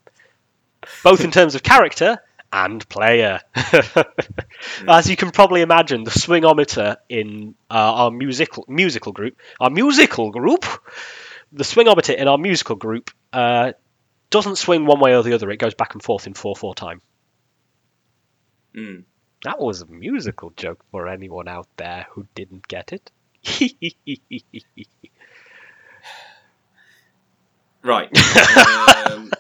both in terms of character and player. (laughs) As you can probably imagine, the swingometer in uh, our musical musical group, our musical group, the swingometer in our musical group uh, doesn't swing one way or the other. It goes back and forth in four four time. Mm. That was a musical joke for anyone out there who didn't get it. (laughs) Right. (laughs) um,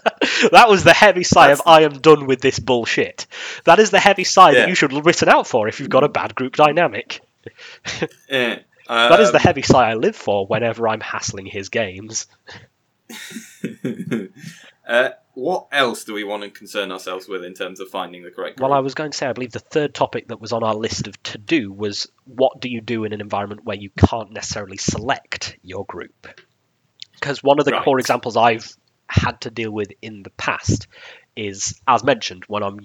that was the heavy sigh of I am done with this bullshit. That is the heavy sigh Yeah. that you should have written out for if you've got a bad group dynamic. (laughs) eh, That is the um, heavy sigh I live for whenever I'm hassling his games. uh, what else do we want to concern ourselves with in terms of finding the correct? Well, I was going to say, I believe the third topic that was on our list of to do was what do you do in an environment where you can't necessarily select your group? Because one of the Right. core examples I've had to deal with in the past is, as mentioned, when I've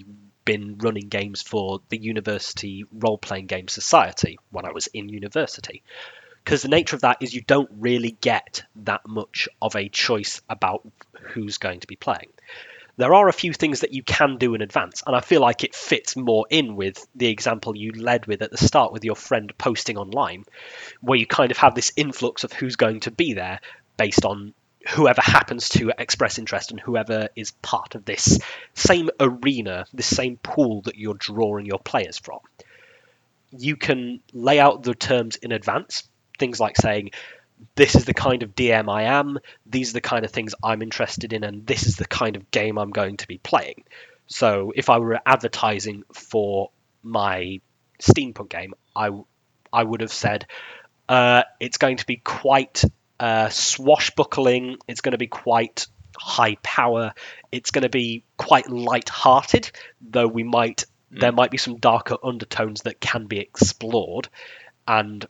been running games for the University Role Playing Game Society when I was in university. Because the nature of that is you don't really get that much of a choice about who's going to be playing there are a few things that you can do in advance, and I feel like it fits more in with the example you led with at the start with your friend posting online, where you kind of have this influx of who's going to be there based on whoever happens to express interest and whoever is part of this same arena, this same pool that you're drawing your players from. You can lay out the terms in advance, things like saying, this is the kind of DM I am, these are the kind of things I'm interested in, and this is the kind of game I'm going to be playing. So if I were advertising for my steampunk game, I I would have said uh, it's going to be quite uh, swashbuckling. It's going to be quite high power. It's going to be quite light-hearted, though we might there might be some darker undertones that can be explored, and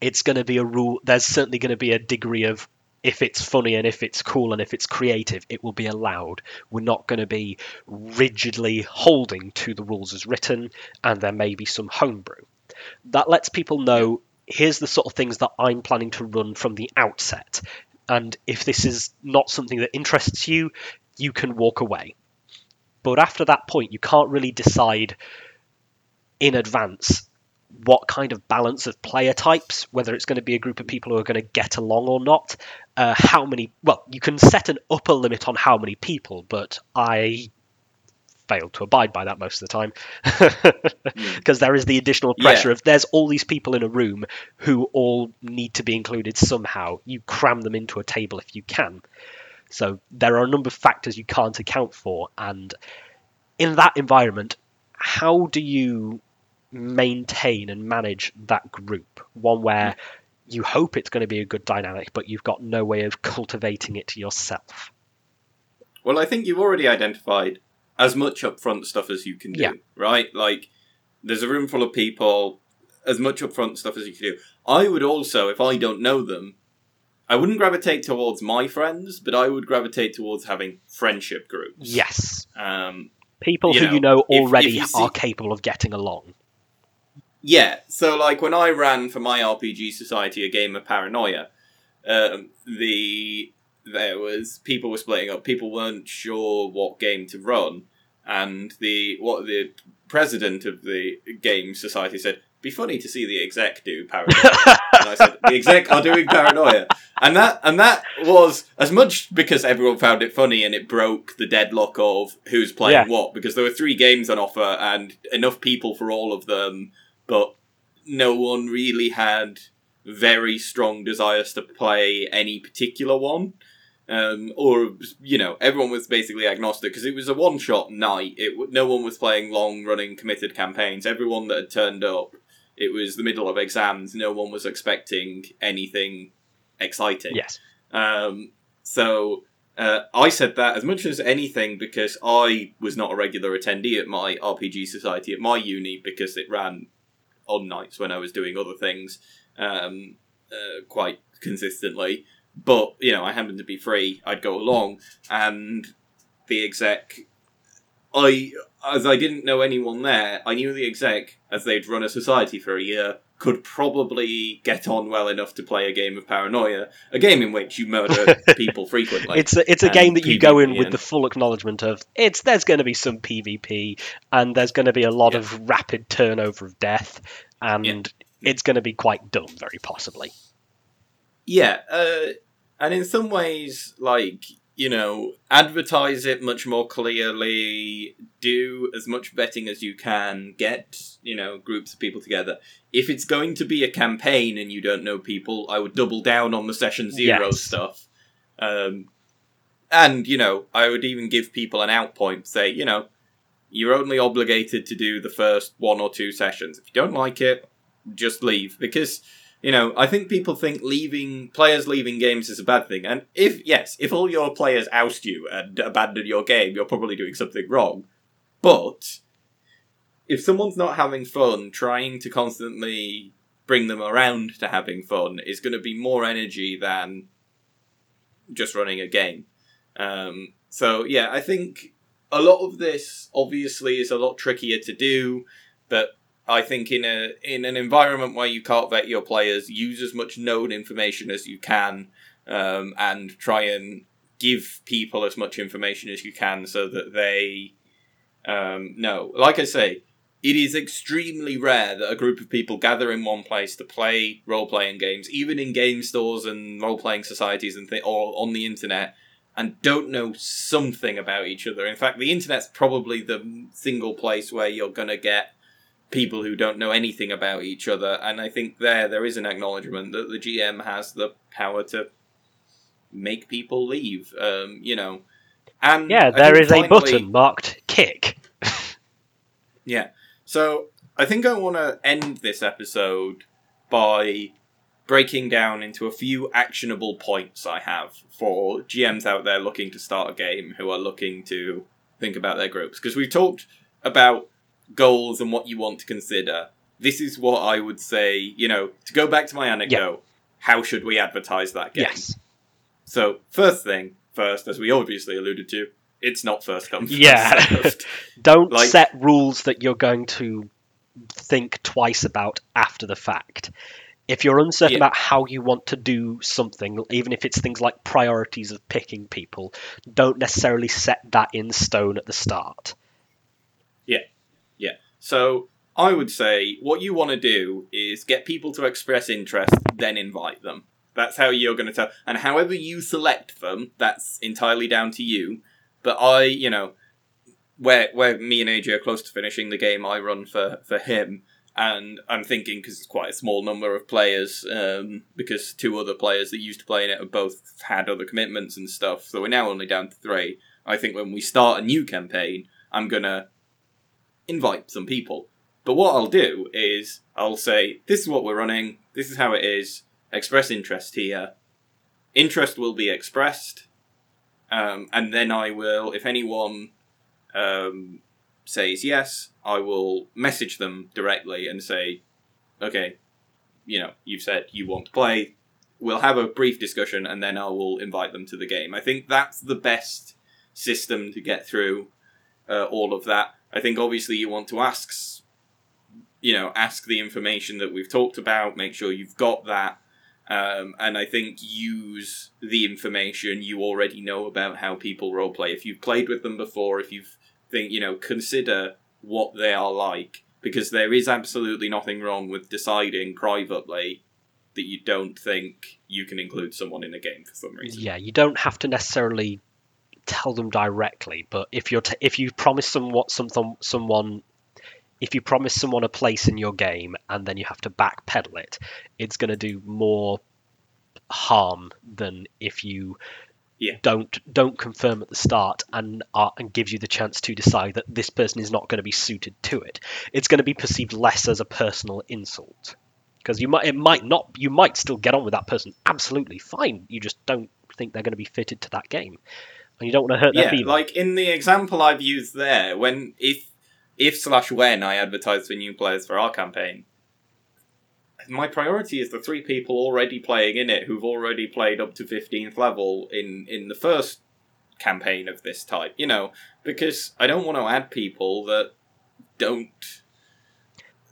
it's going to be a rule. There's certainly going to be a degree of if it's funny and if it's cool and if it's creative, it will be allowed. We're not going to be rigidly holding to the rules as written, and there may be some homebrew. That lets people know here's the sort of things that I'm planning to run from the outset. And if this is not something that interests you, you can walk away. But after that point, you can't really decide in advance what kind of balance of player types, whether it's going to be a group of people who are going to get along or not, uh, how many. Well, you can set an upper limit on how many people, but I failed to abide by that most of the time (laughs) because there is the additional pressure Yeah. of there's all these people in a room who all need to be included somehow. You cram them into a table if you can. So there are a number of factors you can't account for, and in that environment, how do you maintain and manage that group? One where you hope it's going to be a good dynamic, but you've got no way of cultivating it yourself. Well, I think you've already identified as much upfront stuff as you can do, Yeah. right? Like, there's a room full of people, as much upfront stuff as you can do. I would also, if I don't know them, I wouldn't gravitate towards my friends, but I would gravitate towards having friendship groups. Yes. Um, People You who know, you know if- if already you see- are capable of getting along. Yeah, so like when I ran for my RPG society a game of Paranoia, um, the there was people were splitting up. People weren't sure what game to run, and the what the president of the game society said, "Be funny to see the exec do paranoia." and I said, "The exec are doing paranoia," and that and that was as much because everyone found it funny and it broke the deadlock of who's playing Yeah. what because there were three games on offer and enough people for all of them, but no one really had very strong desires to play any particular one. Um, or you know, everyone was basically agnostic because it was a one-shot night. It no one was playing long-running committed campaigns. Everyone that had turned up, it was the middle of exams. No one was expecting anything exciting. yes. Um, so uh, I said that as much as anything because I was not a regular attendee at my RPG society at my uni because it ran on nights when I was doing other things um, uh, quite consistently. But you know, I happened to be free. I'd go along, and the exec. I, as I didn't know anyone there, I knew the exec, as they'd run a society for a year, could probably get on well enough to play a game of Paranoia, a game in which you murder (laughs) people frequently. It's a, it's a game that you go in PvP with the full acknowledgement of it's there's going to be some PvP and there's going to be a lot Yeah. of rapid turnover of death and it's going to be quite dumb, very possibly. Yeah, uh, and in some ways, like you know, advertise it much more clearly. Do as much vetting as you can. Get you know groups of people together. If it's going to be a campaign and you don't know people, I would double down on the session zero Yes. stuff. Um, and you know, I would even give people an out point. Say, you know, you're only obligated to do the first one or two sessions. If you don't like it, just leave because you know, I think people think leaving players leaving games is a bad thing. And if yes, if all your players oust you and abandon your game, you're probably doing something wrong. But if someone's not having fun, trying to constantly bring them around to having fun is going to be more energy than just running a game. Um, so yeah, I think a lot of this obviously is a lot trickier to do, but I think in a in an environment where you can't vet your players, use as much known information as you can, um, and try and give people as much information as you can so that they um, know. Like I say, it is extremely rare that a group of people gather in one place to play role playing games, even in game stores and role playing societies and th- or on the internet, and don't know something about each other. In fact, the internet's probably the single place where you're gonna get people who don't know anything about each other, and I think there there is an acknowledgement that the GM has the power to make people leave. Um, you know, and Yeah, there is is a button marked kick. (laughs) yeah. So I think I want to end this episode by breaking down into a few actionable points I have for GMs out there looking to start a game who are looking to think about their groups. Because we've talked about goals and what you want to consider. This is what I would say, you know, to go back to my anecdote, how should we advertise that game? Yes. So, first thing first, as we obviously alluded to, it's not first come, first Yeah. (laughs) Don't Like- set rules that you're going to think twice about after the fact. If you're uncertain Yeah. about how you want to do something, even if it's things like priorities of picking people, don't necessarily set that in stone at the start. So I would say what you want to do is get people to express interest, then invite them. That's how you're going to tell. And however you select them, that's entirely down to you. But I, you know, where where me and AJ are close to finishing the game, I run for for him, and I'm thinking because it's quite a small number of players, um, because two other players that used to play in it have both had other commitments and stuff. So we're now only down to three. I think when we start a new campaign, I'm gonna invite some people. But what I'll do is I'll say, this is what we're running, this is how it is, express interest here. Interest will be expressed, um, and then I will, if anyone um, says yes, I will message them directly and say, okay, you know, you've said you want to play, we'll have a brief discussion, and then I will invite them to the game. I think that's the best system to get through uh, all of that. I think obviously you want to ask, you know, ask the information that we've talked about. Make sure you've got that, um, and I think use the information you already know about how people roleplay. If you've played with them before, if you've think you know, consider what they are like because there is absolutely nothing wrong with deciding privately that you don't think you can include someone in a game for some reason. Yeah, you don't have to necessarily tell them directly, but if you're t- if you promise what something someone if you promise someone a place in your game and then you have to backpedal it, it's going to do more harm than if you Yeah. don't don't confirm at the start and uh, and gives you the chance to decide that this person is not going to be suited to it. It's going to be perceived less as a personal insult because you might it might not you might still get on with that person absolutely fine. You just don't think they're going to be fitted to that game, and you don't want to hurt their Yeah, feelings. like in the example I've used there, when if if slash when I advertise for new players for our campaign, my priority is the three people already playing in it who've already played up to fifteenth level in in the first campaign of this type. You know, because I don't want to add people that don't.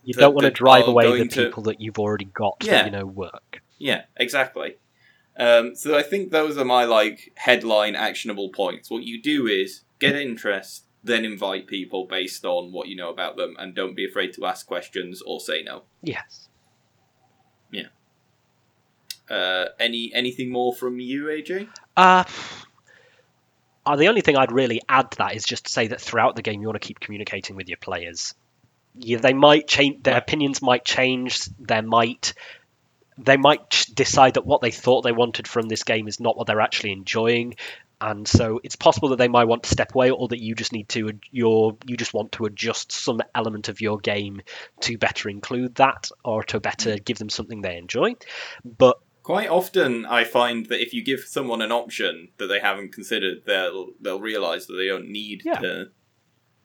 you that- don't want to drive away the going to- people that you've already got Yeah. that you know work. Yeah, exactly. Um, so I think those are my like headline actionable points. What you do is get interest, then invite people based on what you know about them, and don't be afraid to ask questions or say no. Yes. Yeah. Uh, any anything more from you, AJ? Uh, uh, the only thing I'd really add to that is just to say that throughout the game you want to keep communicating with your players. Yeah, they might change. Their opinions might change. They might. They might decide that what they thought they wanted from this game is not what they're actually enjoying, and so it's possible that they might want to step away, or that you just need to your you just want to adjust some element of your game to better include that, or to better mm. give them something they enjoy. But Quite often, I find that if you give someone an option that they haven't considered, they'll they'll realize that they don't need Yeah. to,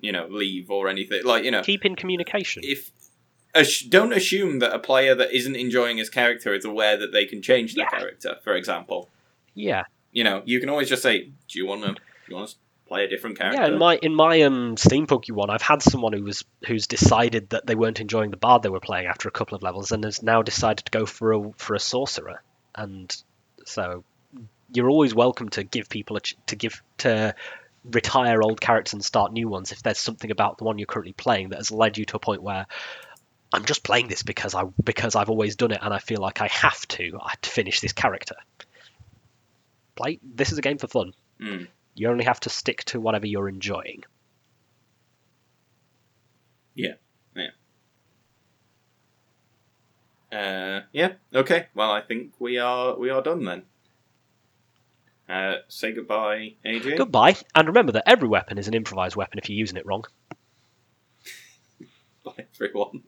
you know, leave or anything. Like you know, keep in communication. if don't assume that a player that isn't enjoying his character is aware that they can change their Yeah. character. For example, Yeah. you know, you can always just say, "Do you want to? Do you want to play a different character?" Yeah, in my in my um steampunk one, I've had someone who was who's decided that they weren't enjoying the bard they were playing after a couple of levels, and has now decided to go for a for a sorcerer. And so, you're always welcome to give people a ch- to give to retire old characters and start new ones if there's something about the one you're currently playing that has led you to a point where I'm just playing this because I because I've always done it and I feel like I have to I have to finish this character. Play this is a game for fun. Mm. You only have to stick to whatever you're enjoying. Yeah. Yeah. Uh, yeah. Okay. Well, I think we are we are done then. Uh, say goodbye, AJ. Goodbye, and remember that every weapon is an improvised weapon if you're using it wrong. (laughs) Bye, everyone.